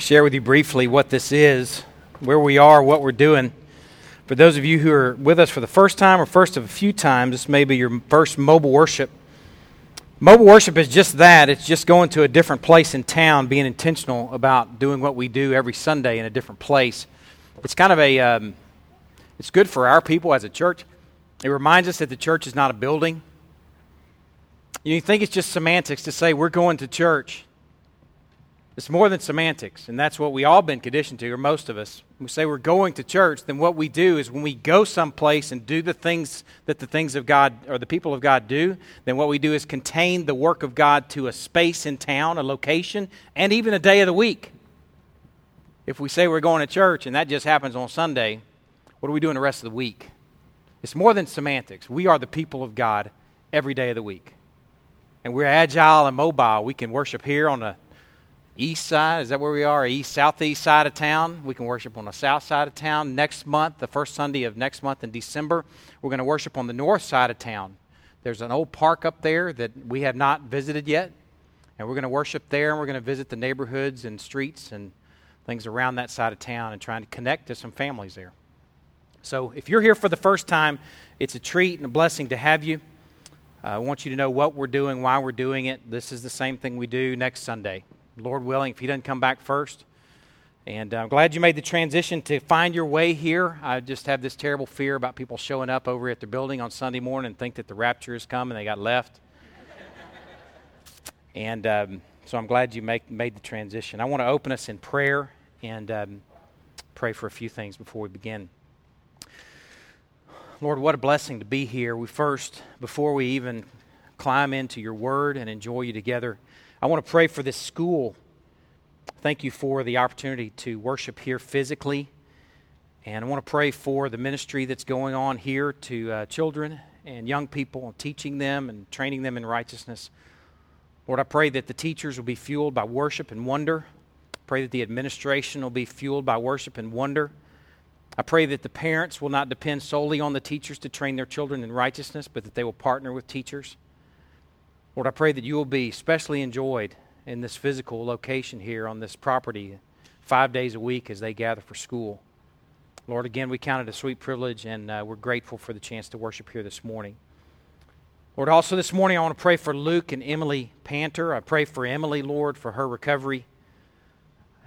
share with you briefly what this is, where we are, what we're doing. For those of you who are with us for the first time or first of a few times, this may be your first mobile worship. Mobile worship is just that it's just going to a different place in town, being intentional about doing what we do every Sunday in a different place. It's kind of a, um, it's good for our people as a church. It reminds us that the church is not a building. You think it's just semantics to say we're going to church. It's more than semantics, and that's what we all been conditioned to, or most of us. When we say we're going to church, then what we do is when we go someplace and do the things that the things of God or the people of God do, then what we do is contain the work of God to a space in town, a location, and even a day of the week. If we say we're going to church and that just happens on Sunday, what are we doing the rest of the week? It's more than semantics. We are the people of God every day of the week. And we're agile and mobile. We can worship here on the east side. Is that where we are? East, southeast side of town. We can worship on the south side of town. Next month, the first Sunday of next month in December, we're going to worship on the north side of town. There's an old park up there that we have not visited yet. And we're going to worship there, and we're going to visit the neighborhoods and streets and things around that side of town and trying to connect to some families there. So if you're here for the first time, it's a treat and a blessing to have you. Uh, I want you to know what we're doing, why we're doing it. This is the same thing we do next Sunday. Lord willing, if he doesn't come back first. And I'm glad you made the transition to find your way here. I just have this terrible fear about people showing up over at the building on Sunday morning and think that the rapture has come and they got left. and um, so I'm glad you make, made the transition. I want to open us in prayer and um, pray for a few things before we begin. Lord, what a blessing to be here. We first, before we even climb into your word and enjoy you together, I want to pray for this school. Thank you for the opportunity to worship here physically. And I want to pray for the ministry that's going on here to uh, children and young people and teaching them and training them in righteousness. Lord, I pray that the teachers will be fueled by worship and wonder. Pray that the administration will be fueled by worship and wonder. I pray that the parents will not depend solely on the teachers to train their children in righteousness, but that they will partner with teachers. Lord, I pray that you will be specially enjoyed in this physical location here on this property five days a week as they gather for school. Lord, again, we count it a sweet privilege, and uh, we're grateful for the chance to worship here this morning. Lord, also this morning I want to pray for Luke and Emily Panter. I pray for Emily, Lord, for her recovery.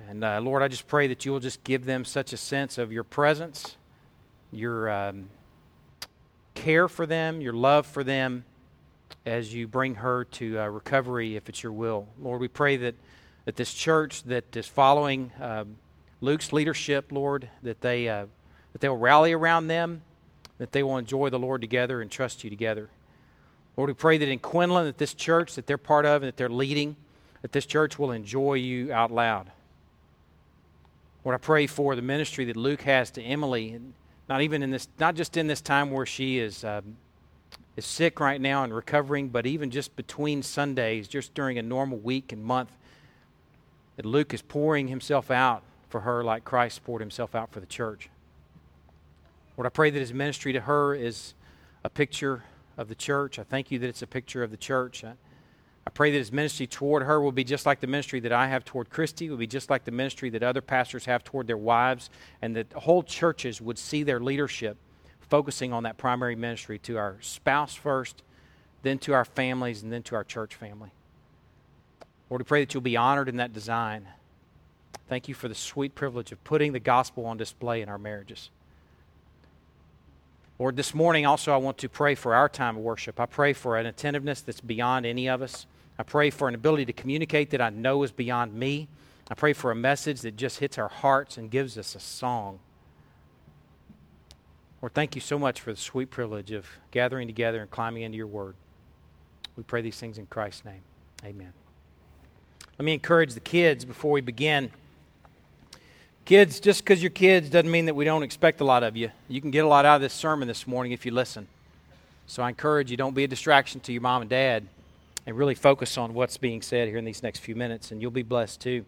And uh, Lord, I just pray that you will just give them such a sense of your presence, your um, care for them, your love for them as you bring her to uh, recovery if it's your will. Lord, we pray that, that this church that is following uh, Luke's leadership, Lord, that they, uh, that they will rally around them, that they will enjoy the Lord together and trust you together. Lord, we pray that in Quinlan, that this church that they're part of and that they're leading, that this church will enjoy you out loud. Lord, I pray for the ministry that Luke has to Emily, not even in this, not just in this time where she is um, is sick right now and recovering, but even just between Sundays, just during a normal week and month, that Luke is pouring himself out for her like Christ poured himself out for the church. Lord, I pray that his ministry to her is a picture of the church. I thank you that it's a picture of the church. I, I pray that his ministry toward her will be just like the ministry that I have toward Christy, will be just like the ministry that other pastors have toward their wives, and that whole churches would see their leadership focusing on that primary ministry to our spouse first, then to our families, and then to our church family. Lord, we pray that you'll be honored in that design. Thank you for the sweet privilege of putting the gospel on display in our marriages. Lord, this morning also I want to pray for our time of worship. I pray for an attentiveness that's beyond any of us. I pray for an ability to communicate that I know is beyond me. I pray for a message that just hits our hearts and gives us a song. Lord, thank you so much for the sweet privilege of gathering together and climbing into your word. We pray these things in Christ's name. Amen. Let me encourage the kids before we begin. Kids, just because you're kids doesn't mean that we don't expect a lot of you. You can get a lot out of this sermon this morning if you listen. So I encourage you, don't be a distraction to your mom and dad and really focus on what's being said here in these next few minutes, and you'll be blessed too.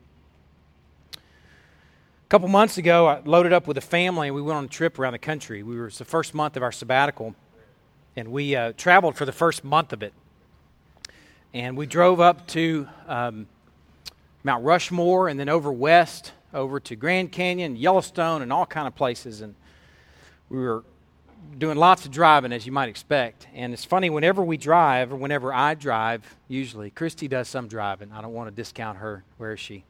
A couple months ago, I loaded up with a family and we went on a trip around the country. We were, it was the first month of our sabbatical, and we uh, traveled for the first month of it. And we drove up to um, Mount Rushmore and then over west over to Grand Canyon, Yellowstone, and all kind of places. And we were doing lots of driving, as you might expect. And it's funny, whenever we drive, or whenever I drive, usually, Christy does some driving. I don't want to discount her. Where is she?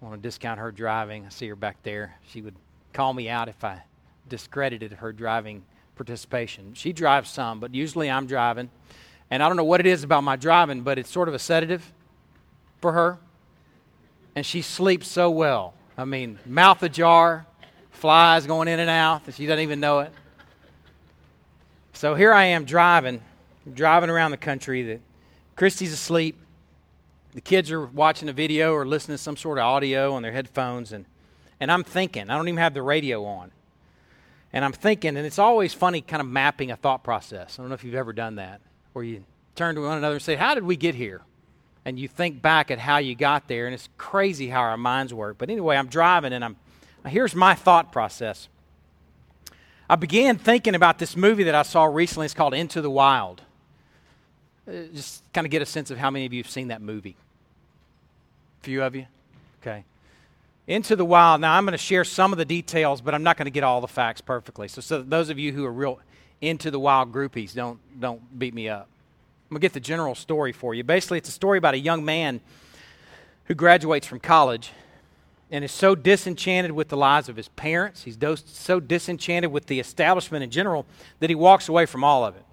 Want to discount her driving. I see her back there. She would call me out if I discredited her driving participation. She drives some, but usually I'm driving. And I don't know what it is about my driving, but it's sort of a sedative for her. And she sleeps so well. I mean, mouth ajar, flies going in and out, and she doesn't even know it. So here I am driving, driving around the country. That Christy's asleep. The kids are watching a video or listening to some sort of audio on their headphones, and, and I'm thinking. I don't even have the radio on. And I'm thinking, and it's always funny kind of mapping a thought process. I don't know if you've ever done that, where you turn to one another and say, How did we get here? And you think back at how you got there, and it's crazy how our minds work. But anyway, I'm driving, and I'm here's my thought process. I began thinking about this movie that I saw recently. It's called Into the Wild. Uh, just kind of get a sense of how many of you have seen that movie. A few of you? Okay. Into the Wild. Now, I'm going to share some of the details, but I'm not going to get all the facts perfectly. So, so those of you who are real Into the Wild groupies, don't, don't beat me up. I'm going to get the general story for you. Basically, it's a story about a young man who graduates from college and is so disenchanted with the lives of his parents, he's so disenchanted with the establishment in general, that he walks away from all of it.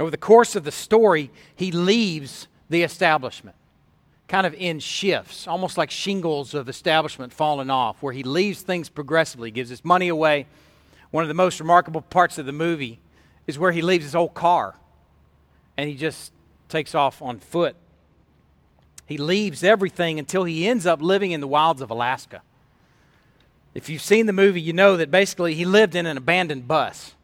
Over the course of the story, he leaves the establishment, kind of in shifts, almost like shingles of establishment falling off, where he leaves things progressively, gives his money away. One of the most remarkable parts of the movie is where he leaves his old car and he just takes off on foot he leaves everything until he ends up living in the wilds of Alaska. If you've seen the movie, you know that basically he lived in an abandoned bus.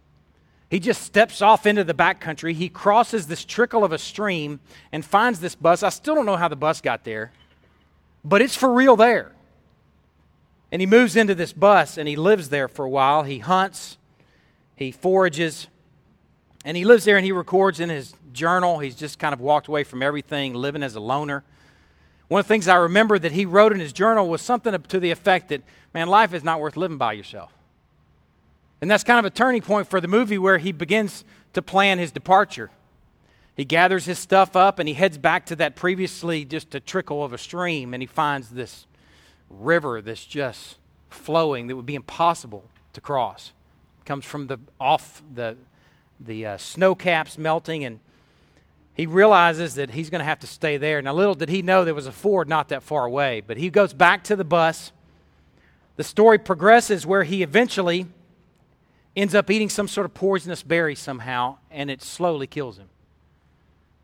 He just steps off into the backcountry. He crosses this trickle of a stream and finds this bus. I still don't know how the bus got there, but it's for real there. And he moves into this bus and he lives there for a while. He hunts, he forages, and he lives there and he records in his journal. He's just kind of walked away from everything, living as a loner. One of the things I remember that he wrote in his journal was something to the effect that, man, life is not worth living by yourself. And that's kind of a turning point for the movie where he begins to plan his departure. He gathers his stuff up and he heads back to that previously just a trickle of a stream and he finds this river that's just flowing that would be impossible to cross. It comes from the off the the uh, snow caps melting and he realizes that he's going to have to stay there. Now, little did he know there was a ford not that far away, but he goes back to the bus. The story progresses where he eventually ends up eating some sort of poisonous berry somehow, and it slowly kills him.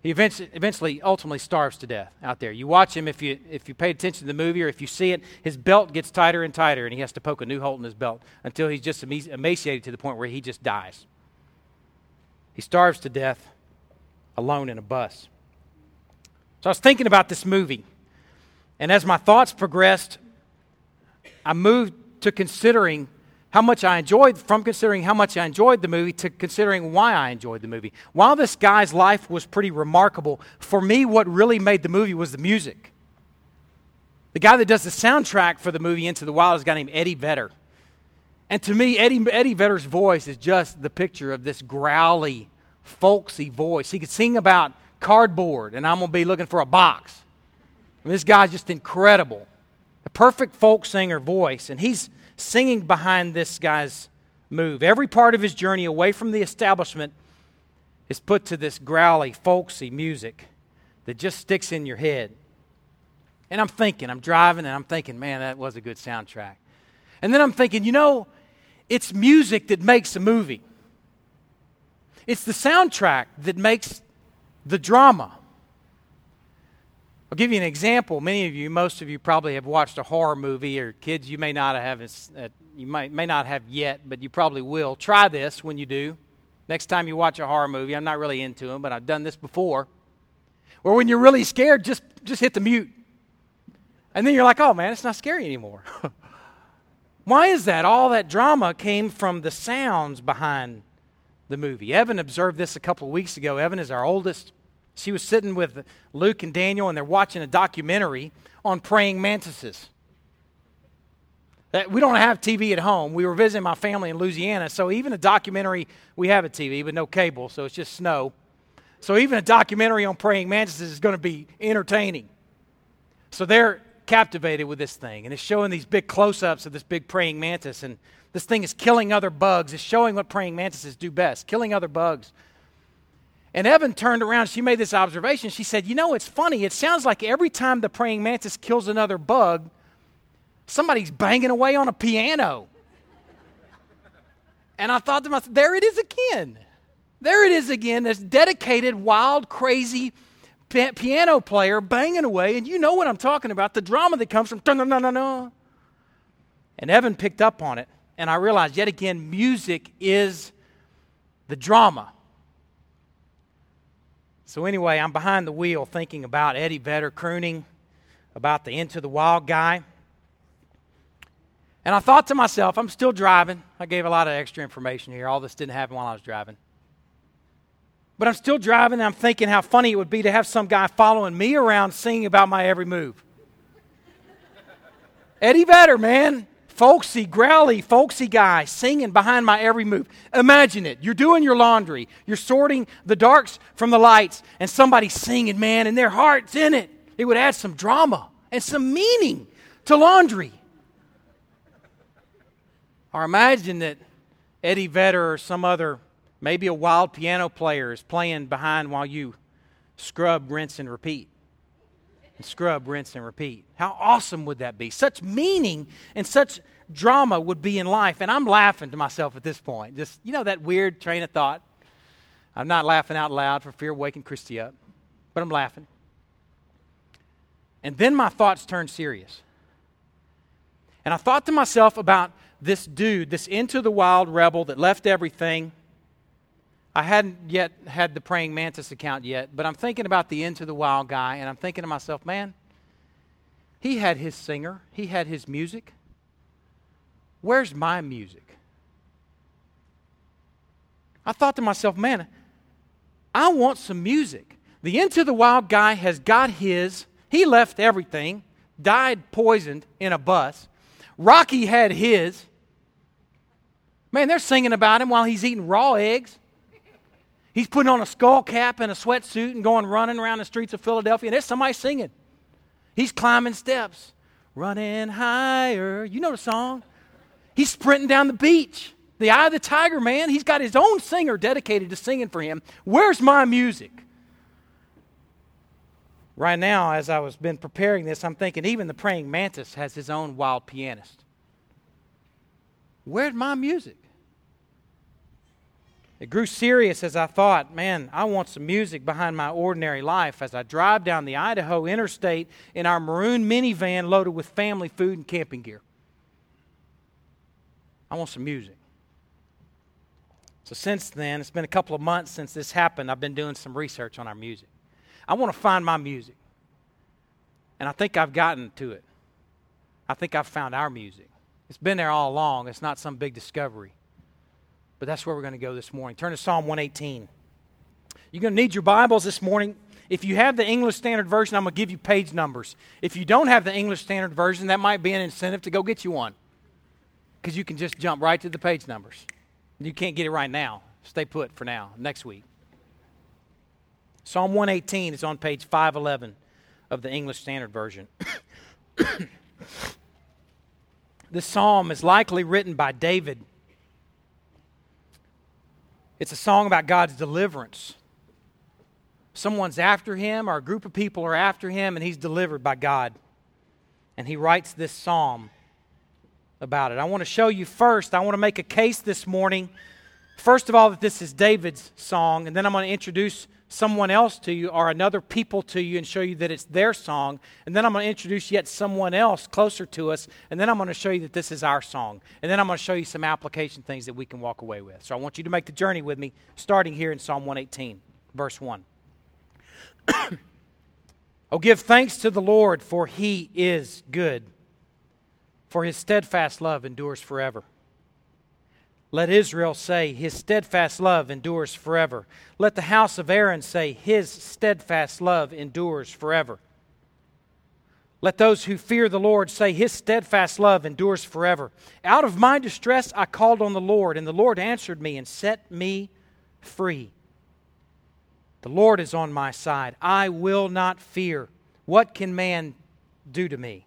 He eventually, ultimately starves to death out there. You watch him if you, if you pay attention to the movie or if you see it, his belt gets tighter and tighter, and he has to poke a new hole in his belt until he's just emaciated to the point where he just dies. He starves to death alone in a bus. So I was thinking about this movie, and as my thoughts progressed, I moved to considering how much I enjoyed, from considering how much I enjoyed the movie to considering why I enjoyed the movie. While this guy's life was pretty remarkable, for me, what really made the movie was the music. The guy that does the soundtrack for the movie Into the Wild is a guy named Eddie Vedder. And to me, Eddie, Eddie Vedder's voice is just the picture of this growly, folksy voice. He could sing about cardboard, and I'm going to be looking for a box. I mean, this guy's just incredible. A perfect folk singer voice, and he's singing behind this guy's move. Every part of his journey away from the establishment is put to this growly, folksy music that just sticks in your head. And I'm thinking, I'm driving, and I'm thinking, man, that was a good soundtrack. And then I'm thinking, you know, it's music that makes a movie. It's the soundtrack that makes the drama. I'll give you an example. Many of you, most of you, probably have watched a horror movie, or kids, you may not have. Uh, you might, may not have yet, but you probably will. Try this when you do. Next time you watch a horror movie, I'm not really into them, but I've done this before. Or when you're really scared, just just hit the mute, and then you're like, "Oh man, it's not scary anymore." Why is that? All that drama came from the sounds behind the movie. Evan observed this a couple of weeks ago. Evan is our oldest. She was sitting with Luke and Daniel, and they're watching a documentary on praying mantises. We don't have TV at home. We were visiting my family in Louisiana, so even a documentary, we have a TV, but no cable, so it's just snow. So even a documentary on praying mantises is going to be entertaining. So they're captivated with this thing, and it's showing these big close ups of this big praying mantis, and this thing is killing other bugs. It's showing what praying mantises do best killing other bugs. And Evan turned around, she made this observation. She said, You know, it's funny. It sounds like every time the praying mantis kills another bug, somebody's banging away on a piano. And I thought to myself, there it is again. There it is again, this dedicated, wild, crazy piano player banging away. And you know what I'm talking about the drama that comes from. And Evan picked up on it. And I realized yet again, music is the drama. So, anyway, I'm behind the wheel thinking about Eddie Vedder crooning about the Into the Wild guy. And I thought to myself, I'm still driving. I gave a lot of extra information here. All this didn't happen while I was driving. But I'm still driving and I'm thinking how funny it would be to have some guy following me around singing about my every move. Eddie Vedder, man folksy, growly, folksy guy singing behind my every move. Imagine it. You're doing your laundry, you're sorting the darks from the lights, and somebody's singing, man, and their heart's in it. It would add some drama and some meaning to laundry. Or imagine that Eddie Vedder or some other, maybe a wild piano player, is playing behind while you scrub, rinse, and repeat scrub, rinse, and repeat. How awesome would that be? Such meaning and such drama would be in life. And I'm laughing to myself at this point. Just, you know, that weird train of thought. I'm not laughing out loud for fear of waking Christy up, but I'm laughing. And then my thoughts turned serious. And I thought to myself about this dude, this into the wild rebel that left everything I hadn't yet had the praying mantis account yet, but I'm thinking about the Into the Wild guy, and I'm thinking to myself, man, he had his singer, he had his music. Where's my music? I thought to myself, man, I want some music. The Into the Wild guy has got his, he left everything, died poisoned in a bus. Rocky had his. Man, they're singing about him while he's eating raw eggs. He's putting on a skull cap and a sweatsuit and going running around the streets of Philadelphia, and there's somebody singing. He's climbing steps, running higher. You know the song. He's sprinting down the beach. The Eye of the Tiger, man. He's got his own singer dedicated to singing for him. Where's my music? Right now, as I was been preparing this, I'm thinking even the praying mantis has his own wild pianist. Where's my music? It grew serious as I thought, man, I want some music behind my ordinary life as I drive down the Idaho interstate in our maroon minivan loaded with family food and camping gear. I want some music. So, since then, it's been a couple of months since this happened. I've been doing some research on our music. I want to find my music. And I think I've gotten to it. I think I've found our music. It's been there all along, it's not some big discovery. But that's where we're going to go this morning. Turn to Psalm 118. You're going to need your Bibles this morning. If you have the English Standard Version, I'm going to give you page numbers. If you don't have the English Standard Version, that might be an incentive to go get you one. Because you can just jump right to the page numbers. You can't get it right now. Stay put for now, next week. Psalm 118 is on page 511 of the English Standard Version. this psalm is likely written by David it's a song about God's deliverance. Someone's after him, or a group of people are after him, and he's delivered by God. And he writes this psalm about it. I want to show you first, I want to make a case this morning. First of all, that this is David's song, and then I'm going to introduce someone else to you or another people to you and show you that it's their song. And then I'm going to introduce yet someone else closer to us. And then I'm going to show you that this is our song. And then I'm going to show you some application things that we can walk away with. So I want you to make the journey with me, starting here in Psalm 118, verse 1. oh, give thanks to the Lord, for he is good, for his steadfast love endures forever. Let Israel say, His steadfast love endures forever. Let the house of Aaron say, His steadfast love endures forever. Let those who fear the Lord say, His steadfast love endures forever. Out of my distress I called on the Lord, and the Lord answered me and set me free. The Lord is on my side. I will not fear. What can man do to me?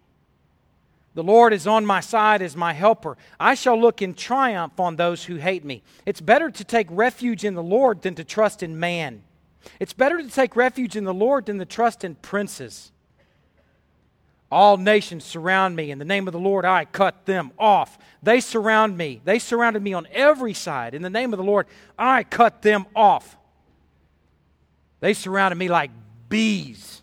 The Lord is on my side as my helper. I shall look in triumph on those who hate me. It's better to take refuge in the Lord than to trust in man. It's better to take refuge in the Lord than to trust in princes. All nations surround me. In the name of the Lord, I cut them off. They surround me. They surrounded me on every side. In the name of the Lord, I cut them off. They surrounded me like bees.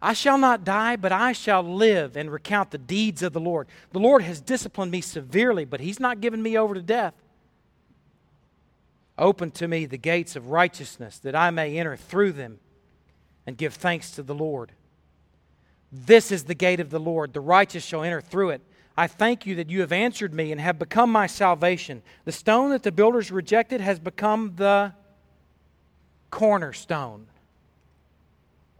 I shall not die, but I shall live and recount the deeds of the Lord. The Lord has disciplined me severely, but He's not given me over to death. Open to me the gates of righteousness, that I may enter through them and give thanks to the Lord. This is the gate of the Lord. The righteous shall enter through it. I thank you that you have answered me and have become my salvation. The stone that the builders rejected has become the cornerstone.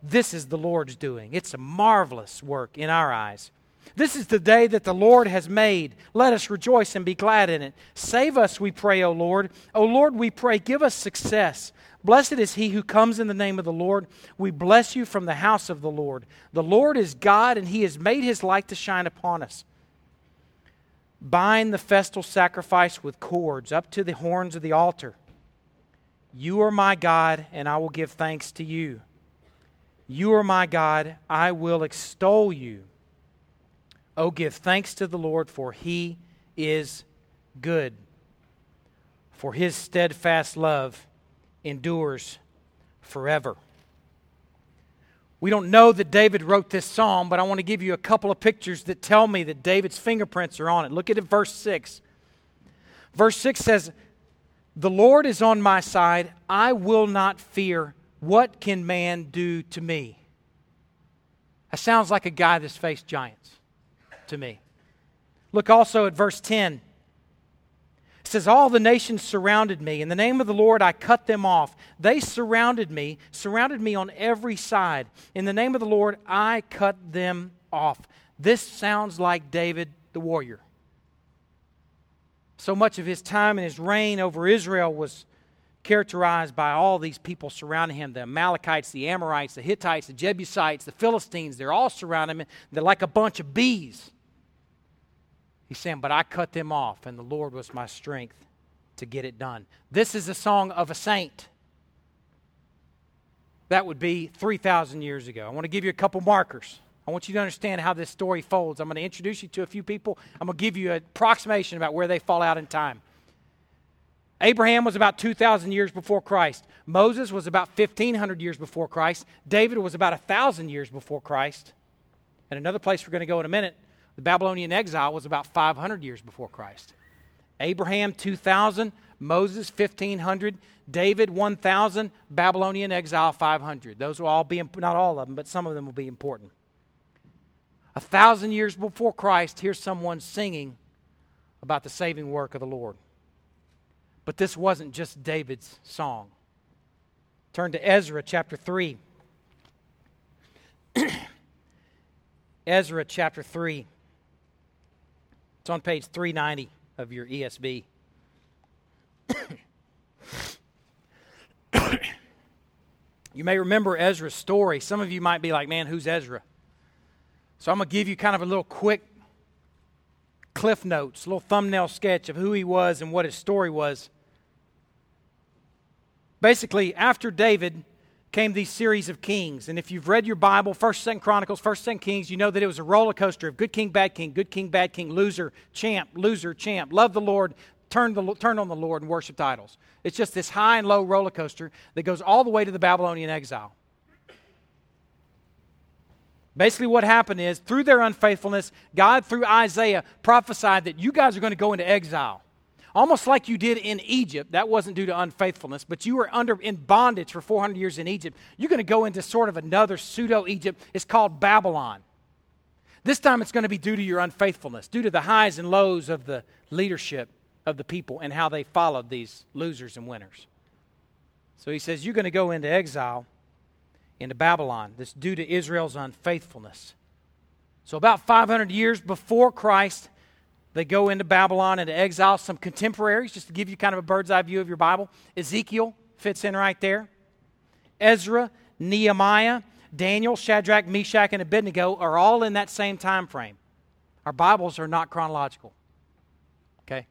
This is the Lord's doing. It's a marvelous work in our eyes. This is the day that the Lord has made. Let us rejoice and be glad in it. Save us, we pray, O Lord. O Lord, we pray, give us success. Blessed is he who comes in the name of the Lord. We bless you from the house of the Lord. The Lord is God, and he has made his light to shine upon us. Bind the festal sacrifice with cords up to the horns of the altar. You are my God, and I will give thanks to you. You are my God, I will extol you. Oh, give thanks to the Lord, for he is good. For his steadfast love endures forever. We don't know that David wrote this psalm, but I want to give you a couple of pictures that tell me that David's fingerprints are on it. Look at it, verse 6. Verse 6 says, The Lord is on my side. I will not fear. What can man do to me? That sounds like a guy that's faced giants to me. Look also at verse 10. It says, All the nations surrounded me. In the name of the Lord, I cut them off. They surrounded me, surrounded me on every side. In the name of the Lord, I cut them off. This sounds like David the warrior. So much of his time and his reign over Israel was characterized by all these people surrounding him the Amalekites, the Amorites, the Hittites, the Jebusites, the Philistines. They're all surrounding him. They're like a bunch of bees. He's saying, But I cut them off, and the Lord was my strength to get it done. This is a song of a saint. That would be 3,000 years ago. I want to give you a couple markers. I want you to understand how this story folds. I'm going to introduce you to a few people. I'm going to give you an approximation about where they fall out in time. Abraham was about 2,000 years before Christ. Moses was about 1,500 years before Christ. David was about 1,000 years before Christ. And another place we're going to go in a minute, the Babylonian exile was about 500 years before Christ. Abraham, 2,000. Moses, 1,500. David, 1,000. Babylonian exile, 500. Those will all be, not all of them, but some of them will be important. A thousand years before Christ, here's someone singing about the saving work of the Lord. But this wasn't just David's song. Turn to Ezra chapter 3. Ezra chapter 3. It's on page 390 of your ESV. you may remember Ezra's story. Some of you might be like, man, who's Ezra? So I'm going to give you kind of a little quick cliff notes, a little thumbnail sketch of who he was and what his story was. Basically, after David came these series of kings. And if you've read your Bible, 1st, 2nd Chronicles, 1st, 2nd Kings, you know that it was a roller coaster of good king, bad king, good king, bad king, loser, champ, loser, champ. Love the Lord, turn, the, turned on the Lord and worship idols. It's just this high and low roller coaster that goes all the way to the Babylonian exile. Basically, what happened is through their unfaithfulness, God, through Isaiah, prophesied that you guys are going to go into exile. Almost like you did in Egypt. That wasn't due to unfaithfulness, but you were under in bondage for 400 years in Egypt. You're going to go into sort of another pseudo Egypt. It's called Babylon. This time it's going to be due to your unfaithfulness, due to the highs and lows of the leadership of the people and how they followed these losers and winners. So he says, You're going to go into exile into Babylon. This due to Israel's unfaithfulness. So, about 500 years before Christ, they go into Babylon into exile. Some contemporaries, just to give you kind of a bird's eye view of your Bible, Ezekiel fits in right there. Ezra, Nehemiah, Daniel, Shadrach, Meshach, and Abednego are all in that same time frame. Our Bibles are not chronological. Okay?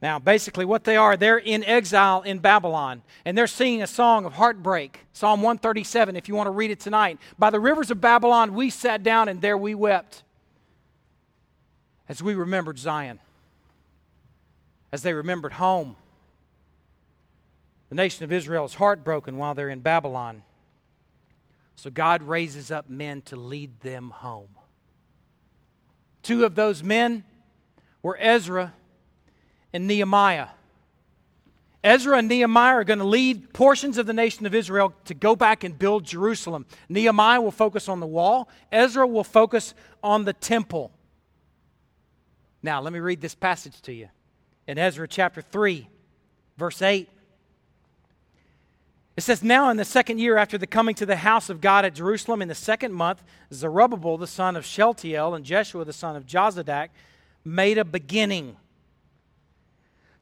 Now, basically, what they are, they're in exile in Babylon, and they're singing a song of heartbreak. Psalm 137, if you want to read it tonight. By the rivers of Babylon, we sat down, and there we wept as we remembered Zion, as they remembered home. The nation of Israel is heartbroken while they're in Babylon. So God raises up men to lead them home. Two of those men were Ezra and Nehemiah. Ezra and Nehemiah are going to lead portions of the nation of Israel to go back and build Jerusalem. Nehemiah will focus on the wall, Ezra will focus on the temple. Now, let me read this passage to you. In Ezra chapter 3, verse 8. It says, Now in the second year after the coming to the house of God at Jerusalem, in the second month, Zerubbabel the son of Shealtiel and Jeshua the son of Jozadak made a beginning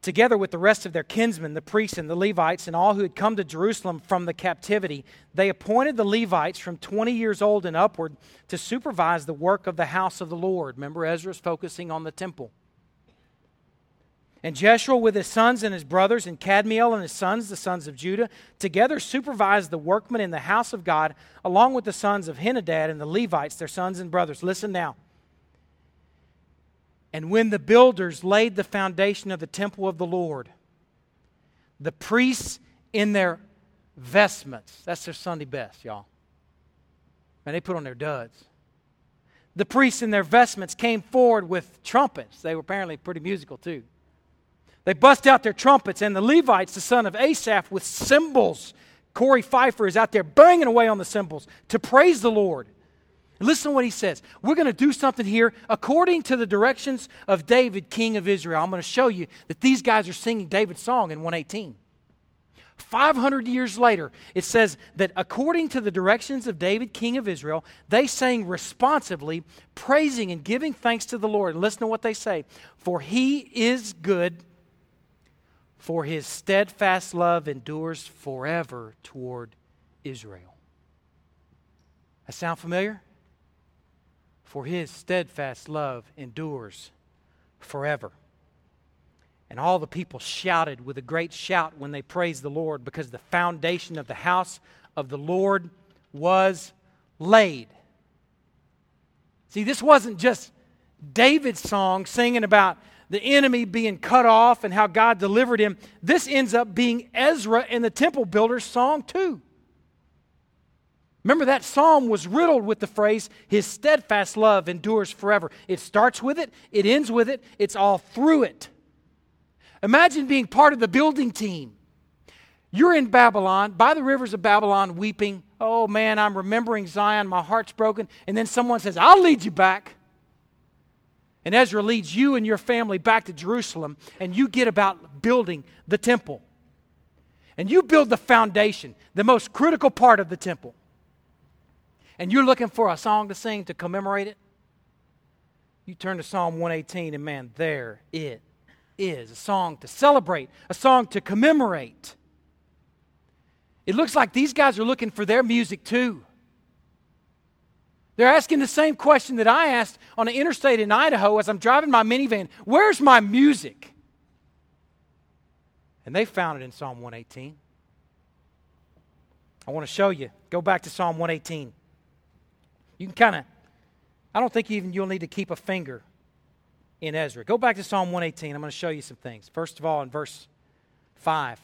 together with the rest of their kinsmen, the priests and the Levites, and all who had come to Jerusalem from the captivity, they appointed the Levites from 20 years old and upward to supervise the work of the house of the Lord. Remember, Ezra's focusing on the temple. And Jeshua with his sons and his brothers, and Kadmiel and his sons, the sons of Judah, together supervised the workmen in the house of God, along with the sons of Henadad and the Levites, their sons and brothers. Listen now. And when the builders laid the foundation of the temple of the Lord, the priests in their vestments, that's their Sunday best, y'all. And they put on their duds. The priests in their vestments came forward with trumpets. They were apparently pretty musical too. They bust out their trumpets, and the Levites, the son of Asaph, with cymbals. Corey Pfeiffer is out there banging away on the cymbals to praise the Lord. Listen to what he says. We're going to do something here according to the directions of David, king of Israel. I'm going to show you that these guys are singing David's song in 118. 500 years later, it says that according to the directions of David, king of Israel, they sang responsively, praising and giving thanks to the Lord. And listen to what they say For he is good, for his steadfast love endures forever toward Israel. That sound familiar? For his steadfast love endures forever. And all the people shouted with a great shout when they praised the Lord because the foundation of the house of the Lord was laid. See, this wasn't just David's song singing about the enemy being cut off and how God delivered him. This ends up being Ezra and the temple builder's song, too. Remember, that psalm was riddled with the phrase, His steadfast love endures forever. It starts with it, it ends with it, it's all through it. Imagine being part of the building team. You're in Babylon, by the rivers of Babylon, weeping. Oh man, I'm remembering Zion, my heart's broken. And then someone says, I'll lead you back. And Ezra leads you and your family back to Jerusalem, and you get about building the temple. And you build the foundation, the most critical part of the temple and you're looking for a song to sing to commemorate it, you turn to Psalm 118 and man, there it is a song to celebrate, a song to commemorate. It looks like these guys are looking for their music too. They're asking the same question that I asked on an interstate in Idaho as I'm driving my minivan Where's my music? And they found it in Psalm 118. I want to show you. Go back to Psalm 118. You can kind of, I don't think even you'll need to keep a finger in Ezra. Go back to Psalm 118. I'm going to show you some things. First of all, in verse 5,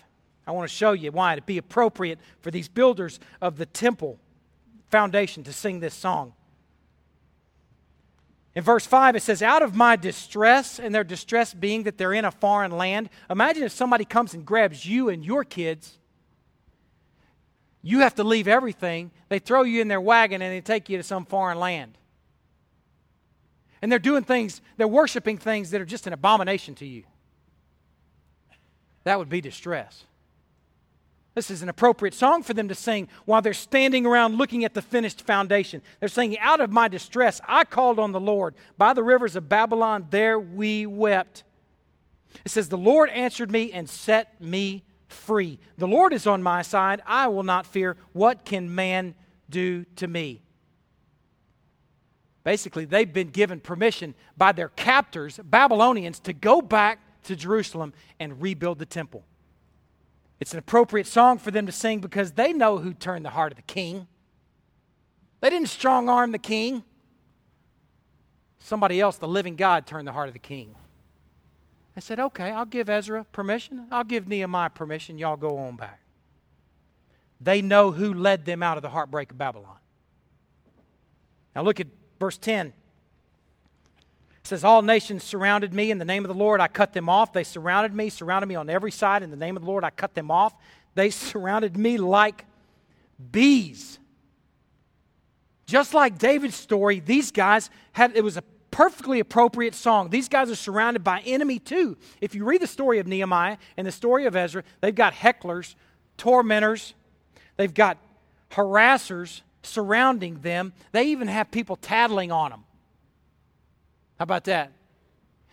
I want to show you why it'd be appropriate for these builders of the temple foundation to sing this song. In verse 5, it says, Out of my distress, and their distress being that they're in a foreign land. Imagine if somebody comes and grabs you and your kids. You have to leave everything. They throw you in their wagon and they take you to some foreign land. And they're doing things, they're worshiping things that are just an abomination to you. That would be distress. This is an appropriate song for them to sing while they're standing around looking at the finished foundation. They're saying, Out of my distress, I called on the Lord. By the rivers of Babylon, there we wept. It says, The Lord answered me and set me free. The Lord is on my side. I will not fear. What can man do to me? Basically, they've been given permission by their captors, Babylonians, to go back to Jerusalem and rebuild the temple. It's an appropriate song for them to sing because they know who turned the heart of the king. They didn't strong arm the king. Somebody else, the living God, turned the heart of the king. I said, okay, I'll give Ezra permission. I'll give Nehemiah permission. Y'all go on back. They know who led them out of the heartbreak of Babylon. Now look at verse 10. It says, All nations surrounded me in the name of the Lord. I cut them off. They surrounded me, surrounded me on every side. In the name of the Lord, I cut them off. They surrounded me like bees. Just like David's story, these guys had, it was a perfectly appropriate song. These guys are surrounded by enemy too. If you read the story of Nehemiah and the story of Ezra, they've got hecklers, tormentors, they've got harassers surrounding them. They even have people tattling on them. How about that?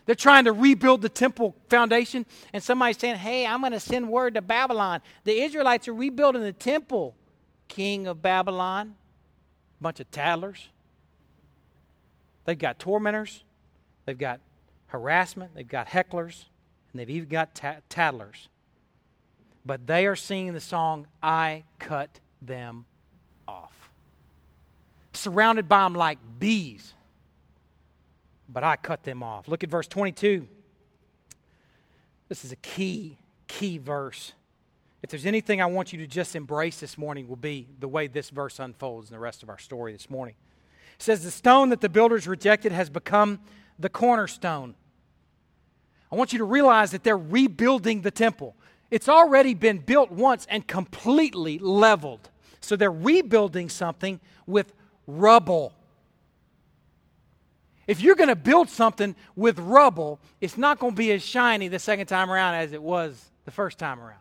They're trying to rebuild the temple foundation, and somebody's saying, Hey, I'm going to send word to Babylon. The Israelites are rebuilding the temple, king of Babylon. Bunch of tattlers. They've got tormentors, they've got harassment, they've got hecklers, and they've even got tattlers. But they are singing the song, I cut them off. Surrounded by them like bees but I cut them off. Look at verse 22. This is a key, key verse. If there's anything I want you to just embrace this morning, will be the way this verse unfolds in the rest of our story this morning. It says, The stone that the builders rejected has become the cornerstone. I want you to realize that they're rebuilding the temple. It's already been built once and completely leveled. So they're rebuilding something with rubble. If you're going to build something with rubble, it's not going to be as shiny the second time around as it was the first time around.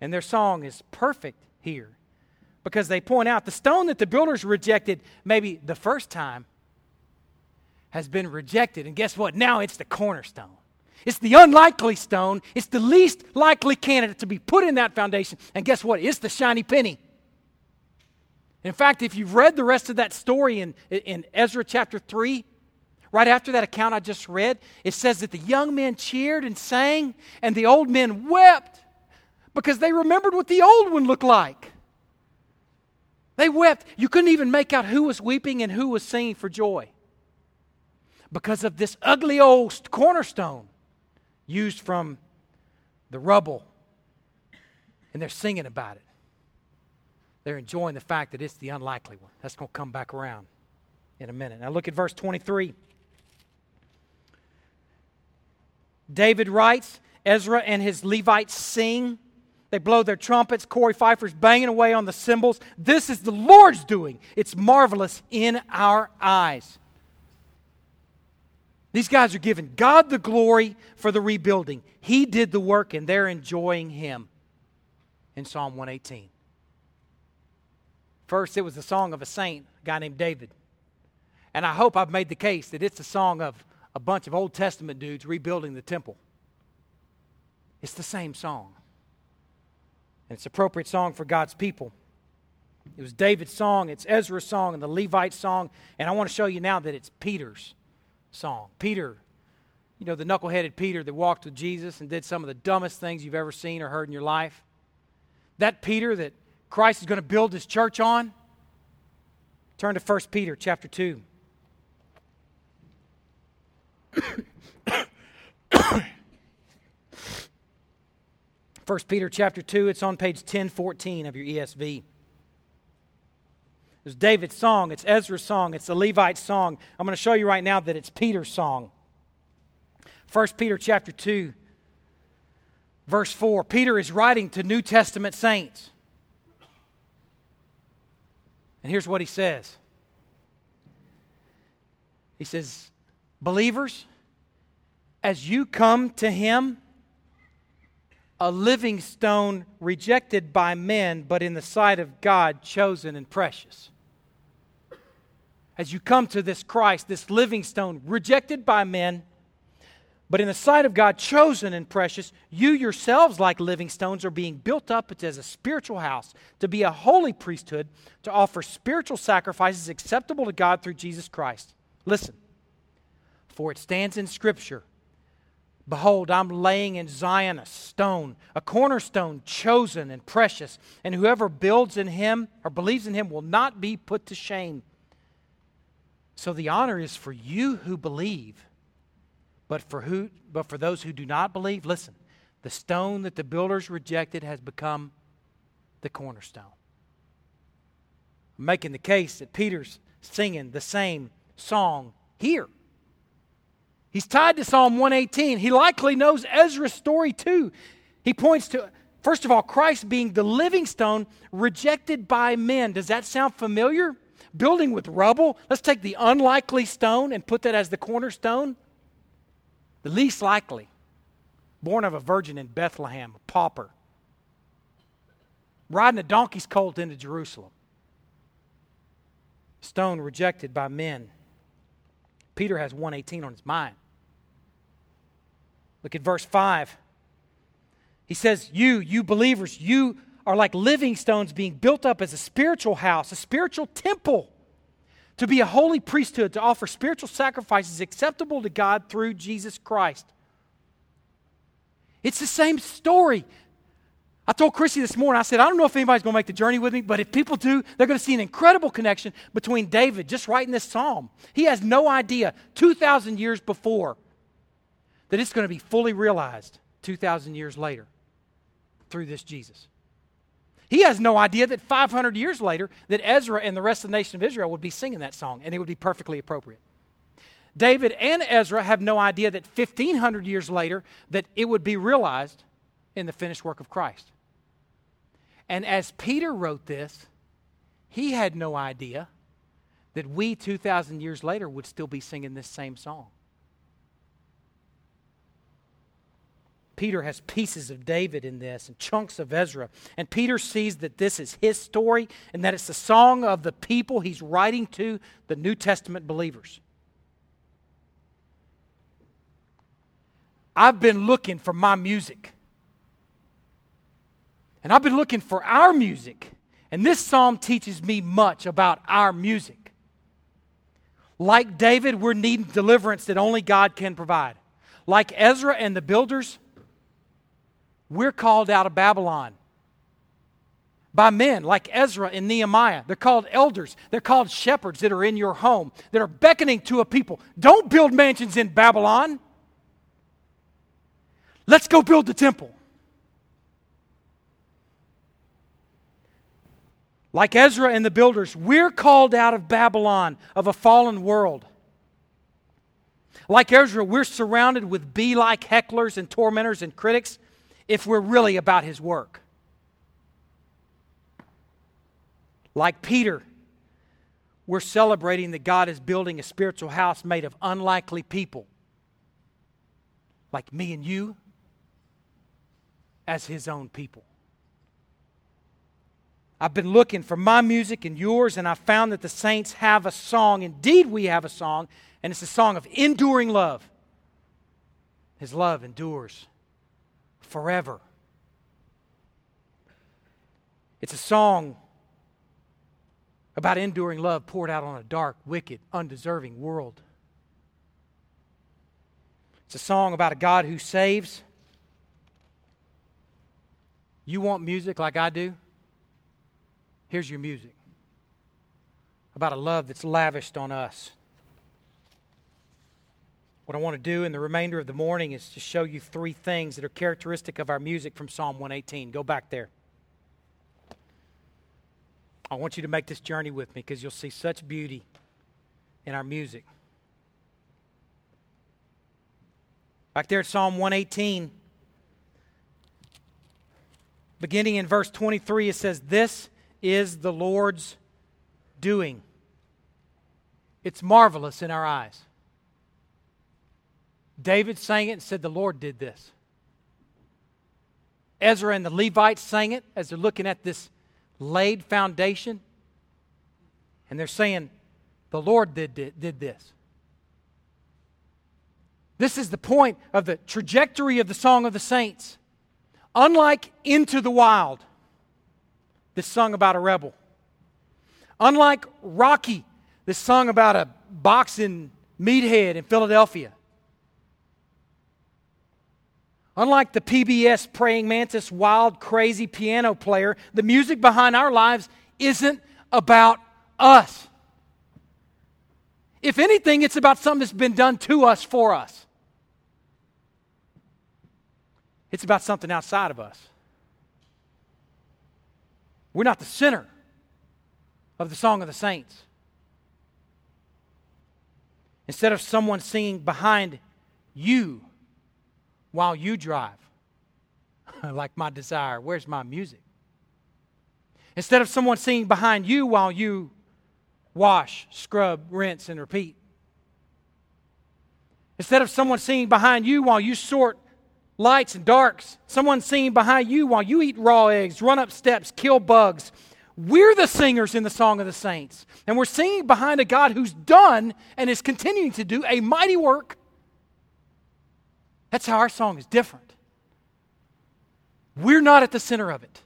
And their song is perfect here because they point out the stone that the builders rejected maybe the first time has been rejected. And guess what? Now it's the cornerstone. It's the unlikely stone. It's the least likely candidate to be put in that foundation. And guess what? It's the shiny penny. In fact, if you've read the rest of that story in, in Ezra chapter 3, right after that account I just read, it says that the young men cheered and sang, and the old men wept because they remembered what the old one looked like. They wept. You couldn't even make out who was weeping and who was singing for joy because of this ugly old cornerstone used from the rubble. And they're singing about it. They're enjoying the fact that it's the unlikely one. That's going to come back around in a minute. Now look at verse 23. David writes, Ezra and his Levites sing. They blow their trumpets. Corey Pfeiffer's banging away on the cymbals. This is the Lord's doing. It's marvelous in our eyes. These guys are giving God the glory for the rebuilding. He did the work, and they're enjoying Him in Psalm 118. First, it was the song of a saint, a guy named David. And I hope I've made the case that it's the song of a bunch of Old Testament dudes rebuilding the temple. It's the same song. And it's appropriate song for God's people. It was David's song, it's Ezra's song, and the Levite's song. And I want to show you now that it's Peter's song. Peter, you know, the knuckleheaded Peter that walked with Jesus and did some of the dumbest things you've ever seen or heard in your life. That Peter that Christ is going to build his church on? Turn to 1 Peter chapter 2. First Peter chapter 2, it's on page 1014 of your ESV. It's David's song, it's Ezra's song, it's the Levite's song. I'm going to show you right now that it's Peter's song. 1 Peter chapter 2, verse 4. Peter is writing to New Testament saints. And here's what he says He says, Believers, as you come to him, a living stone rejected by men, but in the sight of God, chosen and precious. As you come to this Christ, this living stone, rejected by men, but in the sight of God, chosen and precious, you yourselves, like living stones, are being built up as a spiritual house, to be a holy priesthood, to offer spiritual sacrifices acceptable to God through Jesus Christ. Listen, for it stands in Scripture Behold, I'm laying in Zion a stone, a cornerstone chosen and precious, and whoever builds in him or believes in him will not be put to shame. So the honor is for you who believe but for, who, but for those who do not believe, listen, the stone that the builders rejected has become the cornerstone. I'm making the case that Peter's singing the same song here. He's tied to Psalm 118. He likely knows Ezra's story too. He points to, first of all, Christ being the living stone rejected by men. Does that sound familiar? Building with rubble. Let's take the unlikely stone and put that as the cornerstone. The least likely, born of a virgin in Bethlehem, a pauper, riding a donkey's colt into Jerusalem. Stone rejected by men. Peter has 118 on his mind. Look at verse 5. He says, You, you believers, you are like living stones being built up as a spiritual house, a spiritual temple to be a holy priesthood, to offer spiritual sacrifices acceptable to God through Jesus Christ. It's the same story. I told Chrissy this morning, I said, I don't know if anybody's going to make the journey with me, but if people do, they're going to see an incredible connection between David just writing this psalm. He has no idea 2,000 years before that it's going to be fully realized 2,000 years later through this Jesus. He has no idea that 500 years later that Ezra and the rest of the nation of Israel would be singing that song and it would be perfectly appropriate. David and Ezra have no idea that 1500 years later that it would be realized in the finished work of Christ. And as Peter wrote this, he had no idea that we 2000 years later would still be singing this same song. Peter has pieces of David in this and chunks of Ezra. And Peter sees that this is his story and that it's the song of the people he's writing to, the New Testament believers. I've been looking for my music. And I've been looking for our music. And this psalm teaches me much about our music. Like David, we're needing deliverance that only God can provide. Like Ezra and the builders, we're called out of Babylon by men like Ezra and Nehemiah. They're called elders. They're called shepherds that are in your home, that are beckoning to a people. Don't build mansions in Babylon. Let's go build the temple. Like Ezra and the builders, we're called out of Babylon, of a fallen world. Like Ezra, we're surrounded with bee like hecklers and tormentors and critics if we're really about his work. Like Peter, we're celebrating that God is building a spiritual house made of unlikely people, like me and you, as his own people. I've been looking for my music and yours, and I found that the saints have a song. Indeed, we have a song, and it's a song of enduring love. His love endures forever. It's a song about enduring love poured out on a dark, wicked, undeserving world. It's a song about a God who saves. You want music like I do? Here's your music about a love that's lavished on us. What I want to do in the remainder of the morning is to show you three things that are characteristic of our music from Psalm 118. Go back there. I want you to make this journey with me because you'll see such beauty in our music. Back there at Psalm 118, beginning in verse 23, it says, This is the Lord's doing. It's marvelous in our eyes. David sang it and said, The Lord did this. Ezra and the Levites sang it as they're looking at this laid foundation. And they're saying, The Lord did, did, did this. This is the point of the trajectory of the Song of the Saints. Unlike Into the Wild, this song about a rebel. Unlike Rocky, this song about a boxing meathead in Philadelphia. Unlike the PBS praying mantis, wild, crazy piano player, the music behind our lives isn't about us. If anything, it's about something that's been done to us for us. It's about something outside of us. We're not the center of the Song of the Saints. Instead of someone singing behind you, while you drive, like my desire. Where's my music? Instead of someone singing behind you while you wash, scrub, rinse, and repeat. Instead of someone singing behind you while you sort lights and darks, someone singing behind you while you eat raw eggs, run up steps, kill bugs. We're the singers in the Song of the Saints. And we're singing behind a God who's done and is continuing to do a mighty work that's how our song is different. We're not at the center of it.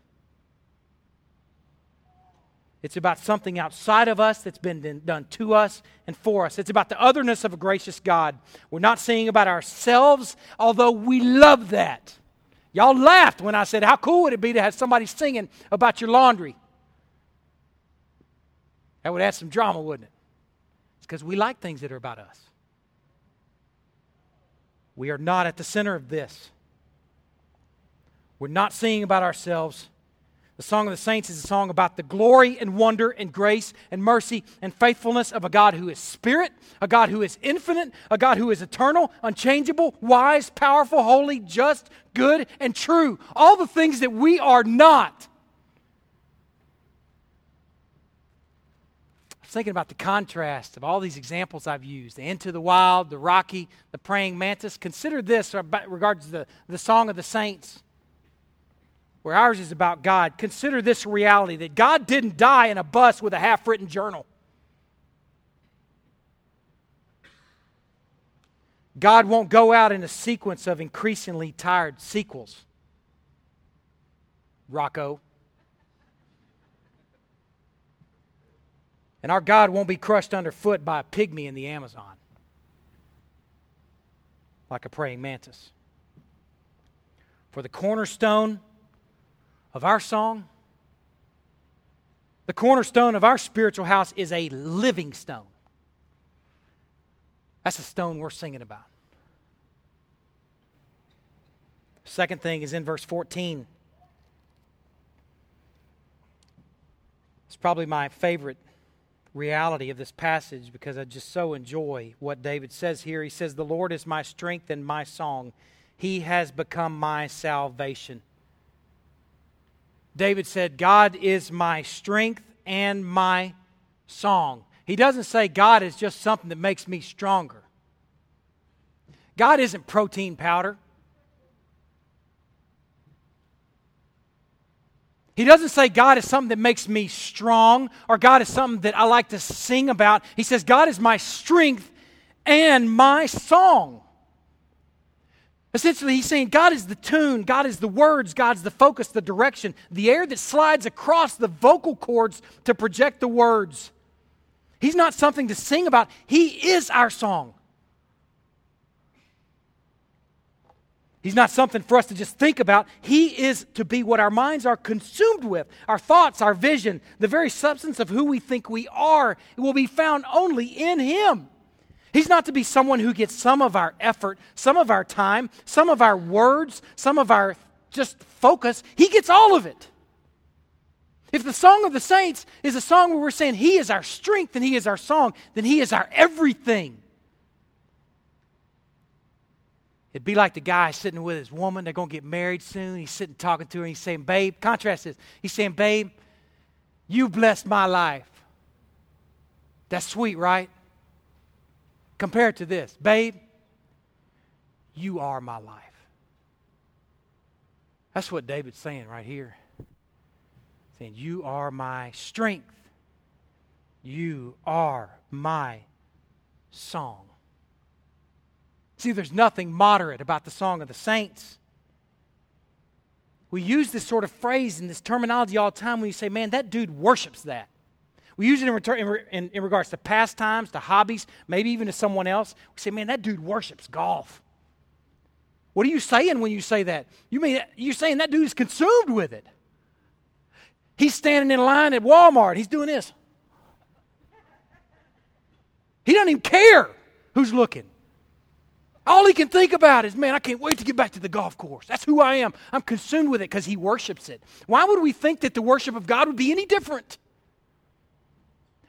It's about something outside of us that's been done to us and for us. It's about the otherness of a gracious God. We're not singing about ourselves, although we love that. Y'all laughed when I said, How cool would it be to have somebody singing about your laundry? That would add some drama, wouldn't it? It's because we like things that are about us. We are not at the center of this. We're not singing about ourselves. The Song of the Saints is a song about the glory and wonder and grace and mercy and faithfulness of a God who is spirit, a God who is infinite, a God who is eternal, unchangeable, wise, powerful, holy, just, good, and true. All the things that we are not. Was thinking about the contrast of all these examples I've used the Into the Wild, the Rocky, the Praying Mantis. Consider this regards to the, the Song of the Saints, where ours is about God. Consider this reality that God didn't die in a bus with a half written journal. God won't go out in a sequence of increasingly tired sequels. Rocco. And our God won't be crushed underfoot by a pygmy in the Amazon, like a praying mantis. For the cornerstone of our song, the cornerstone of our spiritual house is a living stone. That's the stone we're singing about. Second thing is in verse 14. It's probably my favorite reality of this passage because I just so enjoy what David says here. He says, The Lord is my strength and my song, He has become my salvation. David said, God is my strength and my song. He doesn't say God is just something that makes me stronger. God isn't protein powder. He doesn't say God is something that makes me strong or God is something that I like to sing about. He says God is my strength and my song. Essentially, he's saying God is the tune, God is the words, God's the focus, the direction, the air that slides across the vocal cords to project the words. He's not something to sing about, He is our song. He's not something for us to just think about. He is to be what our minds are consumed with. Our thoughts, our vision, the very substance of who we think we are, will be found only in Him. He's not to be someone who gets some of our effort, some of our time, some of our words, some of our just focus. He gets all of it. If the song of the saints is a song where we're saying He is our strength and He is our song, then He is our everything. It'd be like the guy sitting with his woman. They're going to get married soon. He's sitting talking to her. He's saying, Babe, contrast this. He's saying, Babe, you blessed my life. That's sweet, right? Compared to this. Babe, you are my life. That's what David's saying right here. Saying, You are my strength. You are my song. See, there's nothing moderate about the song of the saints. We use this sort of phrase and this terminology all the time when you say, man, that dude worships that. We use it in, return, in, in, in, regards to pastimes, to hobbies, maybe even to someone else. We say, man, that dude worships golf. What are you saying when you say that? You mean you're saying that dude is consumed with it. He's standing in line at Walmart. He's doing this. He doesn't even care who's looking. All he can think about is, man, I can't wait to get back to the golf course. That's who I am. I'm consumed with it because he worships it. Why would we think that the worship of God would be any different?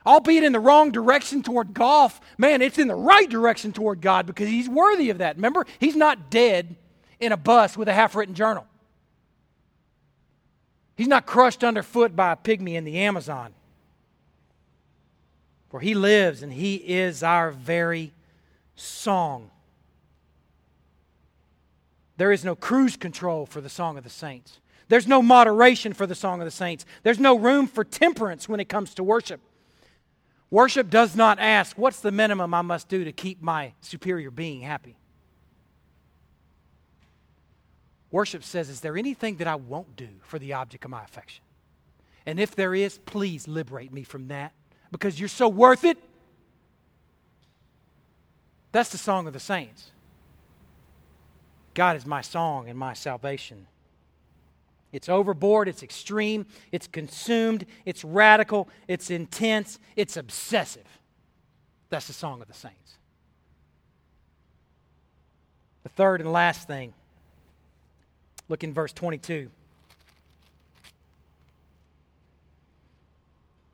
Albeit in the wrong direction toward golf, man, it's in the right direction toward God because he's worthy of that. Remember, he's not dead in a bus with a half written journal. He's not crushed underfoot by a pygmy in the Amazon. For he lives and he is our very song. There is no cruise control for the Song of the Saints. There's no moderation for the Song of the Saints. There's no room for temperance when it comes to worship. Worship does not ask, What's the minimum I must do to keep my superior being happy? Worship says, Is there anything that I won't do for the object of my affection? And if there is, please liberate me from that because you're so worth it. That's the song of the saints. God is my song and my salvation. It's overboard, it's extreme, it's consumed, it's radical, it's intense, it's obsessive. That's the song of the saints. The third and last thing, look in verse 22.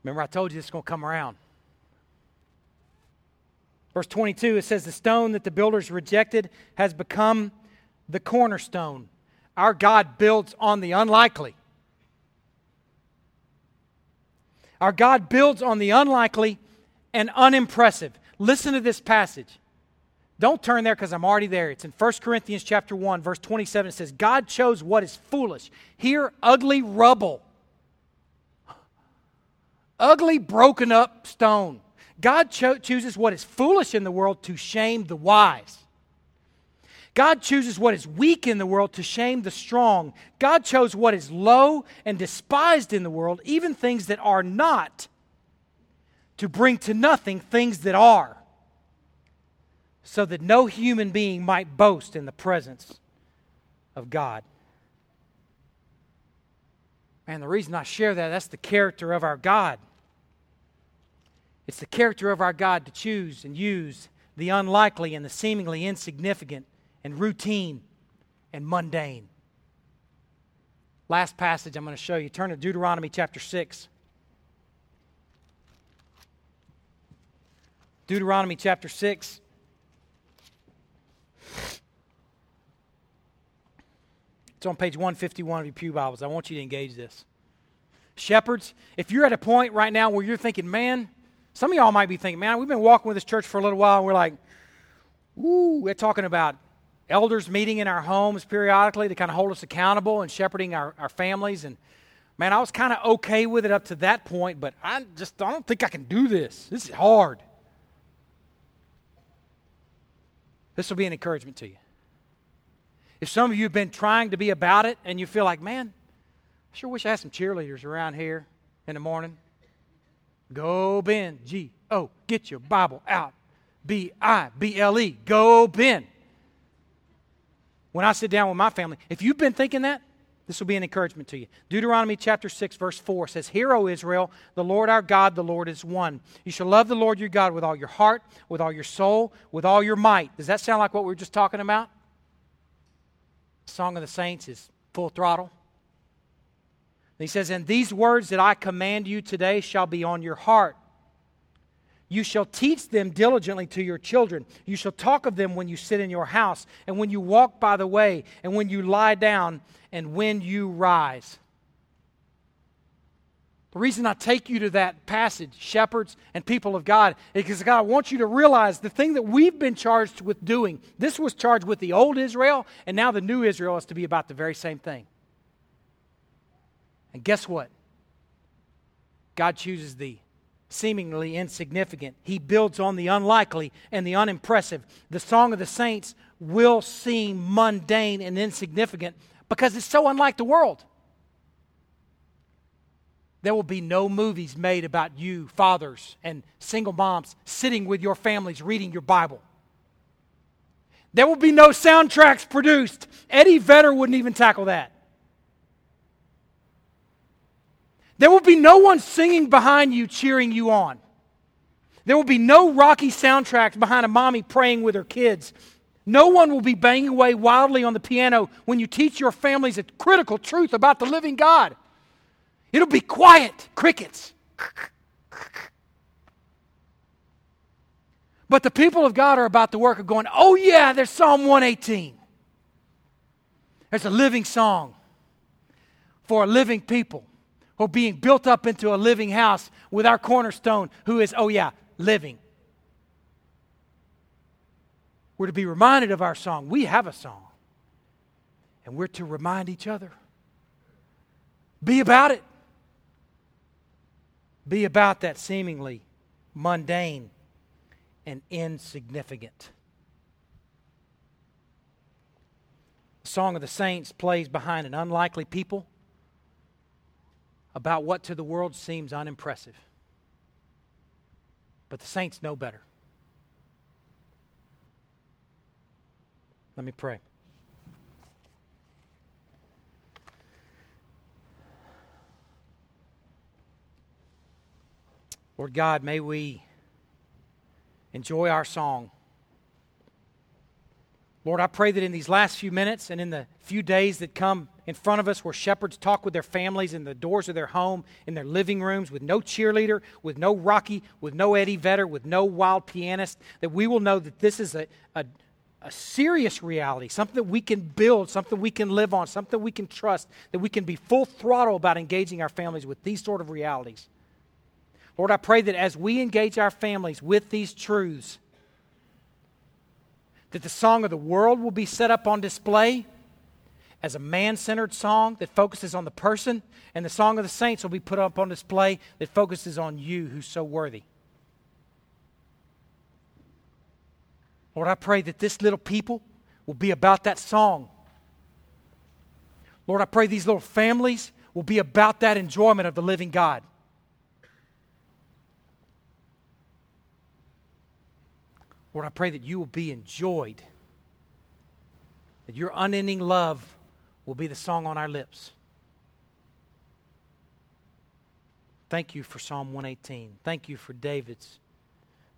Remember, I told you this is going to come around. Verse 22, it says, The stone that the builders rejected has become the cornerstone. Our God builds on the unlikely. Our God builds on the unlikely and unimpressive. Listen to this passage. Don't turn there because I'm already there. It's in 1 Corinthians chapter 1, verse 27. It says, God chose what is foolish. Here, ugly rubble. Ugly, broken up stone. God cho- chooses what is foolish in the world to shame the wise. God chooses what is weak in the world to shame the strong. God chose what is low and despised in the world, even things that are not, to bring to nothing things that are, so that no human being might boast in the presence of God. And the reason I share that, that's the character of our God. It's the character of our God to choose and use the unlikely and the seemingly insignificant and routine and mundane. Last passage I'm going to show you. Turn to Deuteronomy chapter 6. Deuteronomy chapter 6. It's on page 151 of your Pew Bibles. I want you to engage this. Shepherds, if you're at a point right now where you're thinking, man, some of y'all might be thinking, man, we've been walking with this church for a little while, and we're like, ooh, we're talking about elders meeting in our homes periodically to kind of hold us accountable and shepherding our, our families. And man, I was kind of okay with it up to that point, but I just I don't think I can do this. This is hard. This will be an encouragement to you. If some of you have been trying to be about it and you feel like, man, I sure wish I had some cheerleaders around here in the morning. Go Ben, G O, get your Bible out. B I B L E, go Ben when I sit down with my family, if you've been thinking that, This will be an encouragement to you. Deuteronomy chapter 6, verse 4 says, Hear, O Israel, the Lord our God, the Lord is one. You shall love the Lord your God with all your heart, with all your soul, with all your might. Does that sound like what we were just talking about? Song of the Saints is full throttle. And he says, And these words that I command you today shall be on your heart. You shall teach them diligently to your children. You shall talk of them when you sit in your house, and when you walk by the way, and when you lie down, and when you rise. The reason I take you to that passage, shepherds and people of God, is because God, I want you to realize the thing that we've been charged with doing. This was charged with the old Israel, and now the new Israel is to be about the very same thing. And guess what? God chooses the seemingly insignificant. He builds on the unlikely and the unimpressive. The Song of the Saints will seem mundane and insignificant because it's so unlike the world. There will be no movies made about you, fathers and single moms, sitting with your families reading your Bible. There will be no soundtracks produced. Eddie Vedder wouldn't even tackle that. There will be no one singing behind you, cheering you on. There will be no rocky soundtracks behind a mommy praying with her kids. No one will be banging away wildly on the piano when you teach your families a critical truth about the living God. It'll be quiet, crickets. But the people of God are about the work of going, oh, yeah, there's Psalm 118. There's a living song for a living people or being built up into a living house with our cornerstone, who is, oh yeah, living. We're to be reminded of our song. We have a song. And we're to remind each other. Be about it. Be about that seemingly mundane and insignificant. The Song of the Saints plays behind an unlikely people about what to the world seems unimpressive. But the saints know better. Let me pray. Lord God, may we enjoy our song. Lord, I pray that in these last few minutes and in the few days that come in front of us where shepherds talk with their families in the doors of their home, in their living rooms, with no cheerleader, with no Rocky, with no Eddie Vedder, with no wild pianist, that we will know that this is a, a, a serious reality, something that we can build, something we can live on, something we can trust, that we can be full throttle about engaging our families with these sort of realities. Lord, I pray that as we engage our families with these truths, that the song of the world will be set up on display as a man centered song that focuses on the person, and the song of the saints will be put up on display that focuses on you who's so worthy. Lord, I pray that this little people will be about that song. Lord, I pray these little families will be about that enjoyment of the living God. Lord, I pray that you will be enjoyed, that your unending love will be the song on our lips. Thank you for Psalm 118. Thank you for David's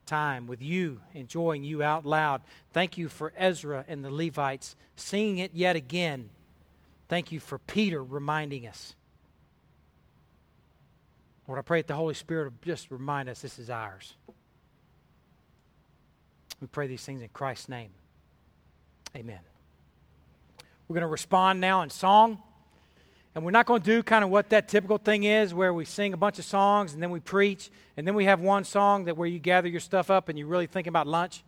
time with you, enjoying you out loud. Thank you for Ezra and the Levites singing it yet again. Thank you for Peter reminding us. Lord, I pray that the Holy Spirit will just remind us this is ours. We pray these things in Christ's name. Amen. We're going to respond now in song. And we're not going to do kind of what that typical thing is where we sing a bunch of songs and then we preach and then we have one song that where you gather your stuff up and you're really thinking about lunch.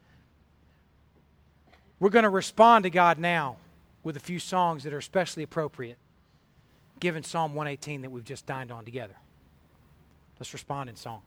We're going to respond to God now with a few songs that are especially appropriate given Psalm 118 that we've just dined on together. Let's respond in song.